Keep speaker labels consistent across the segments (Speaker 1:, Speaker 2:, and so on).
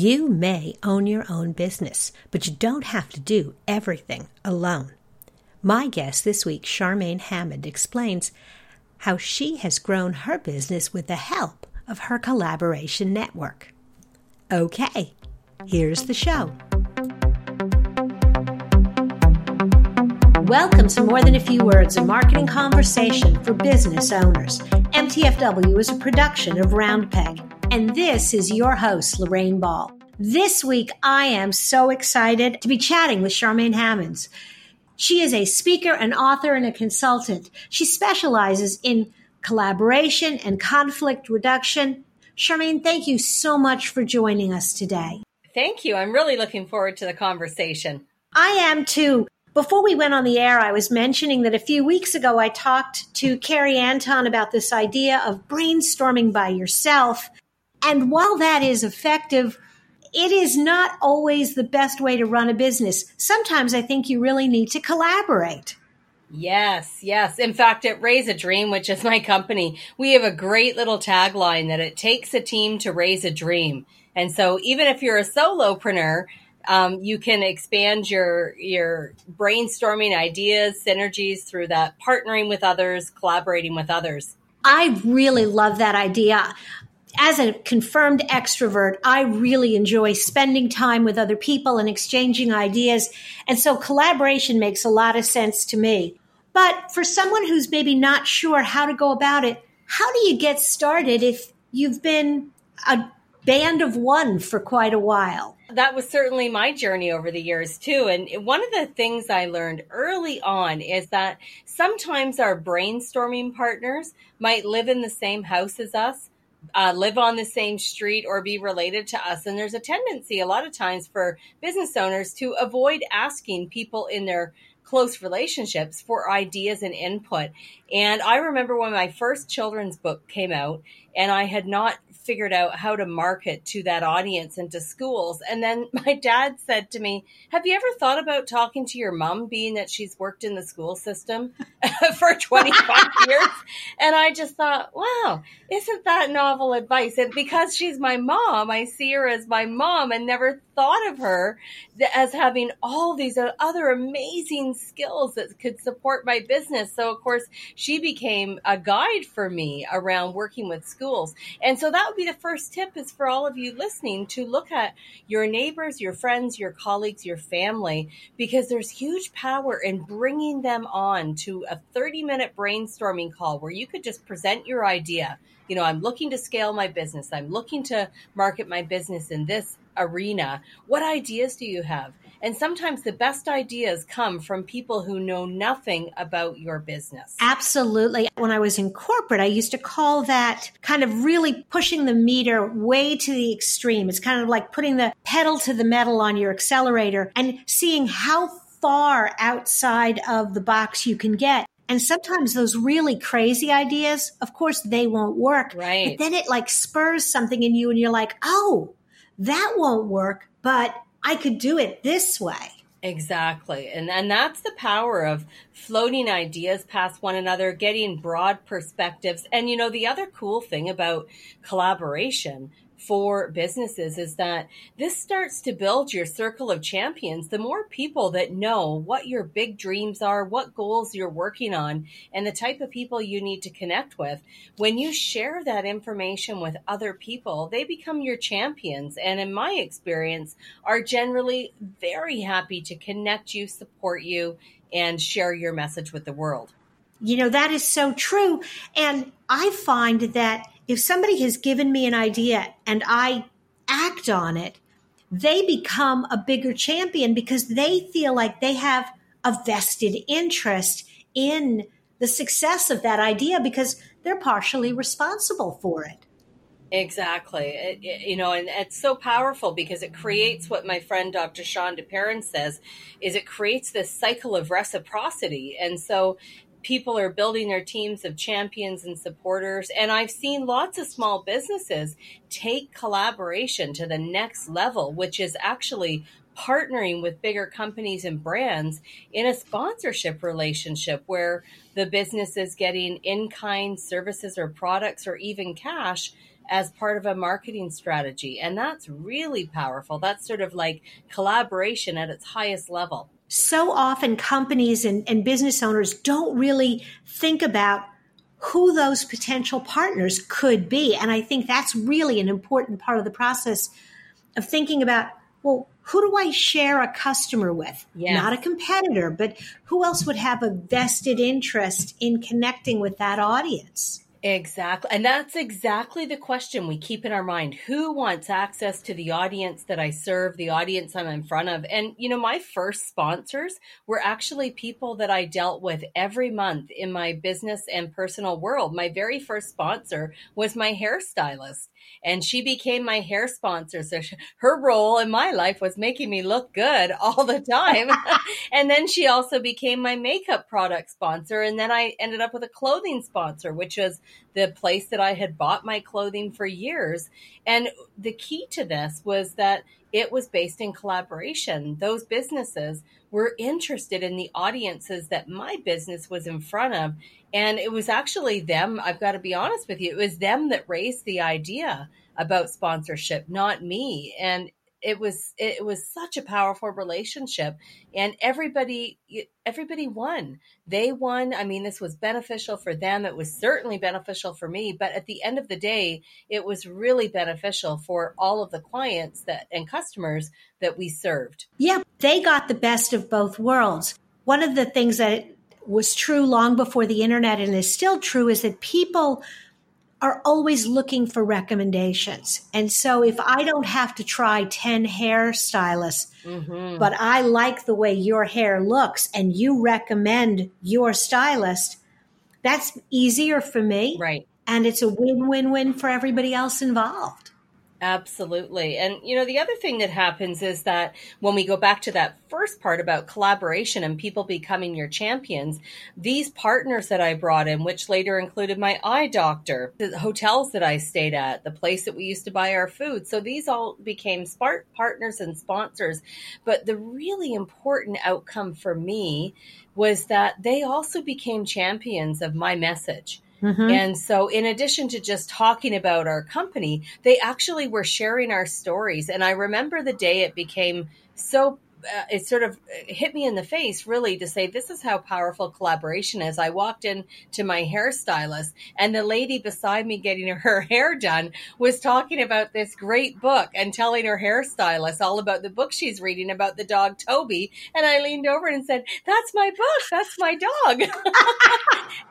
Speaker 1: You may own your own business, but you don't have to do everything alone. My guest this week, Charmaine Hammond, explains how she has grown her business with the help of her collaboration network. Okay, here's the show. Welcome to More Than a Few Words, a marketing conversation for business owners. MTFW is a production of Round Peg, and this is your host, Lorraine Ball. This week, I am so excited to be chatting with Charmaine Hammonds. She is a speaker, an author, and a consultant. She specializes in collaboration and conflict reduction. Charmaine, thank you so much for joining us today.
Speaker 2: Thank you. I'm really looking forward to the conversation.
Speaker 1: I am too. Before we went on the air, I was mentioning that a few weeks ago I talked to Carrie Anton about this idea of brainstorming by yourself. And while that is effective, it is not always the best way to run a business. Sometimes I think you really need to collaborate.
Speaker 2: Yes, yes. In fact, at Raise a Dream, which is my company, we have a great little tagline that it takes a team to raise a dream. And so even if you're a solopreneur, um, you can expand your your brainstorming ideas, synergies through that partnering with others, collaborating with others.
Speaker 1: I really love that idea as a confirmed extrovert, I really enjoy spending time with other people and exchanging ideas. And so collaboration makes a lot of sense to me. But for someone who's maybe not sure how to go about it, how do you get started if you've been a band of one for quite a while?
Speaker 2: That was certainly my journey over the years, too. And one of the things I learned early on is that sometimes our brainstorming partners might live in the same house as us uh, live on the same street or be related to us. And there's a tendency a lot of times for business owners to avoid asking people in their close relationships for ideas and input. And I remember when my first children's book came out and I had not figured out how to market to that audience and to schools. And then my dad said to me, Have you ever thought about talking to your mom, being that she's worked in the school system for 25 years? And I just thought, wow, isn't that novel advice? And because she's my mom, I see her as my mom and never thought of her as having all these other amazing skills that could support my business. So, of course, she became a guide for me around working with schools. And so that would be the first tip is for all of you listening to look at your neighbors, your friends, your colleagues, your family, because there's huge power in bringing them on to a 30 minute brainstorming call where you could just present your idea. You know, I'm looking to scale my business. I'm looking to market my business in this arena. What ideas do you have? And sometimes the best ideas come from people who know nothing about your business.
Speaker 1: Absolutely. When I was in corporate, I used to call that kind of really pushing the meter way to the extreme. It's kind of like putting the pedal to the metal on your accelerator and seeing how far outside of the box you can get. And sometimes those really crazy ideas, of course, they won't work.
Speaker 2: Right.
Speaker 1: But then it like spurs something in you and you're like, oh, that won't work, but I could do it this way.
Speaker 2: Exactly. And and that's the power of floating ideas past one another, getting broad perspectives. And you know, the other cool thing about collaboration for businesses is that this starts to build your circle of champions. The more people that know what your big dreams are, what goals you're working on, and the type of people you need to connect with, when you share that information with other people, they become your champions. And in my experience, are generally very happy to connect you, support you, and share your message with the world.
Speaker 1: You know, that is so true. And I find that if somebody has given me an idea and I act on it, they become a bigger champion because they feel like they have a vested interest in the success of that idea because they're partially responsible for it.
Speaker 2: Exactly. It, it, you know, and it's so powerful because it creates what my friend Dr. Sean Perrin says is it creates this cycle of reciprocity. And so people are building their teams of champions and supporters. And I've seen lots of small businesses take collaboration to the next level, which is actually partnering with bigger companies and brands in a sponsorship relationship where the business is getting in kind services or products or even cash as part of a marketing strategy. And that's really powerful. That's sort of like collaboration at its highest level.
Speaker 1: So often, companies and, and business owners don't really think about who those potential partners could be. And I think that's really an important part of the process of thinking about, well, who do I share a customer with? Yes. Not a competitor, but who else would have a vested interest in connecting with that audience?
Speaker 2: Exactly. And that's exactly the question we keep in our mind. Who wants access to the audience that I serve, the audience I'm in front of? And, you know, my first sponsors were actually people that I dealt with every month in my business and personal world. My very first sponsor was my hairstylist and she became my hair sponsor. So she, her role in my life was making me look good all the time. and then she also became my makeup product sponsor. And then I ended up with a clothing sponsor, which was the place that I had bought my clothing for years. And the key to this was that it was based in collaboration. Those businesses were interested in the audiences that my business was in front of. And it was actually them, I've got to be honest with you, it was them that raised the idea about sponsorship, not me. And it was it was such a powerful relationship and everybody everybody won. They won. I mean this was beneficial for them. It was certainly beneficial for me but at the end of the day it was really beneficial for all of the clients that and customers that we served.
Speaker 1: Yeah they got the best of both worlds. One of the things that was true long before the internet and is still true is that people are always looking for recommendations. And so if I don't have to try 10 hairstylists, mm-hmm. but I like the way your hair looks and you recommend your stylist, that's easier for me.
Speaker 2: Right.
Speaker 1: And it's a win win win for everybody else involved.
Speaker 2: Absolutely. And, you know, the other thing that happens is that when we go back to that first part about collaboration and people becoming your champions, these partners that I brought in, which later included my eye doctor, the hotels that I stayed at, the place that we used to buy our food. So these all became smart partners and sponsors. But the really important outcome for me was that they also became champions of my message Mm-hmm. And so, in addition to just talking about our company, they actually were sharing our stories. And I remember the day it became so uh, it sort of hit me in the face really to say this is how powerful collaboration is i walked in to my hairstylist and the lady beside me getting her hair done was talking about this great book and telling her hairstylist all about the book she's reading about the dog toby and i leaned over and said that's my book that's my dog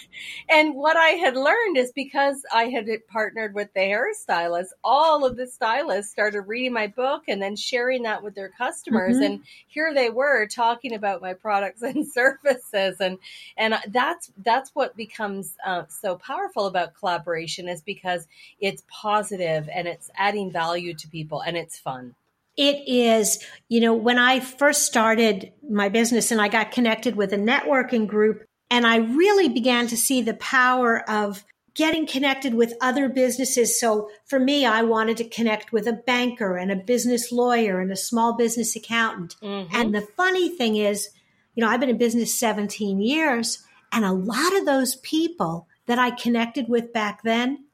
Speaker 2: and what i had learned is because i had partnered with the hairstylist all of the stylists started reading my book and then sharing that with their customers. Mm-hmm. and here they were talking about my products and services. And and that's that's what becomes uh, so powerful about collaboration is because it's positive and it's adding value to people and it's fun.
Speaker 1: It is, you know, when I first started my business and I got connected with a networking group and I really began to see the power of getting connected with other businesses. So for me, I wanted to connect with a banker and a business lawyer and a small business accountant. Mm-hmm. And the funny thing is, you know, I've been in business 17 years, and a lot of those people that I connected with back then,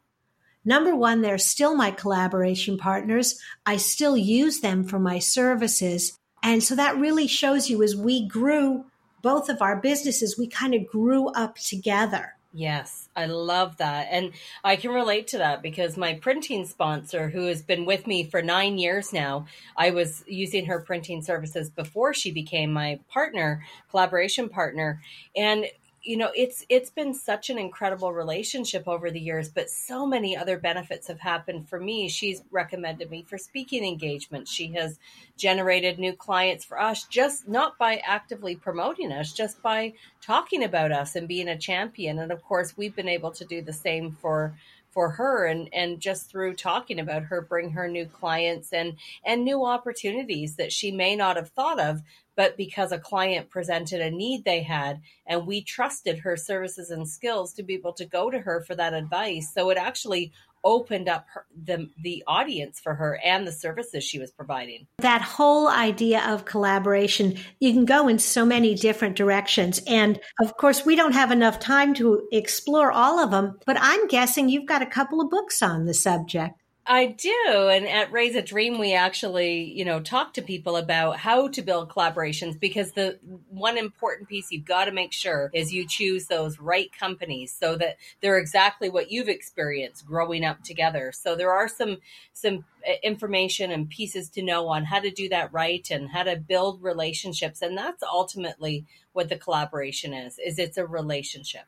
Speaker 1: number one, they're still my collaboration partners. I still use them for my services. And so that really shows you as we grew both of our businesses, we kind of grew up together.
Speaker 2: Yes, I love that. And I can relate to that because my printing sponsor, who has been with me for nine years now, I was using her printing services before she became my partner, collaboration partner. And you know it's it's been such an incredible relationship over the years but so many other benefits have happened for me. She's recommended me for speaking engagements. She has generated new clients for us just not by actively promoting us just by talking about us and being a champion. And of course we've been able to do the same for for her and and just through talking about her bring her new clients and and new opportunities that she may not have thought of but because a client presented a need they had and we trusted her services and skills to be able to go to her for that advice. So it actually opened up her, the the audience for her and the services she was providing.
Speaker 1: That whole idea of collaboration, you can go in so many different directions. And of course, we don't have enough time to explore all of them, but I'm guessing you've got a couple of books on the subject.
Speaker 2: I do. And at Raise a Dream, we actually, you know, talk to people about how to build collaborations because the one important piece you've got to make sure is you choose those right companies so that they're exactly what you've experienced growing up together. So there are some, some uh, information and pieces to know on how to do that right and how to build relationships. And that's ultimately what the collaboration is, is it's a relationship.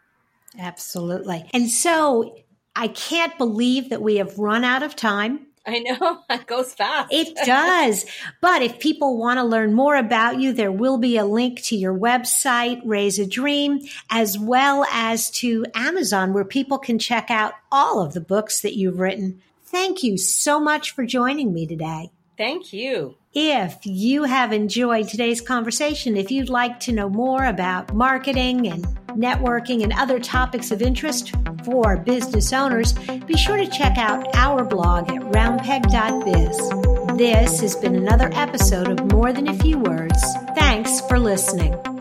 Speaker 1: Absolutely. And so I can't believe that we have run out of time.
Speaker 2: I know it goes fast.
Speaker 1: It does. but if people want to learn more about you, there will be a link to your website, Raise a Dream, as well as to Amazon, where people can check out all of the books that you've written. Thank you so much for joining me today.
Speaker 2: Thank you.
Speaker 1: If you have enjoyed today's conversation, if you'd like to know more about marketing and networking and other topics of interest for business owners, be sure to check out our blog at roundpeg.biz. This has been another episode of More Than a Few Words. Thanks for listening.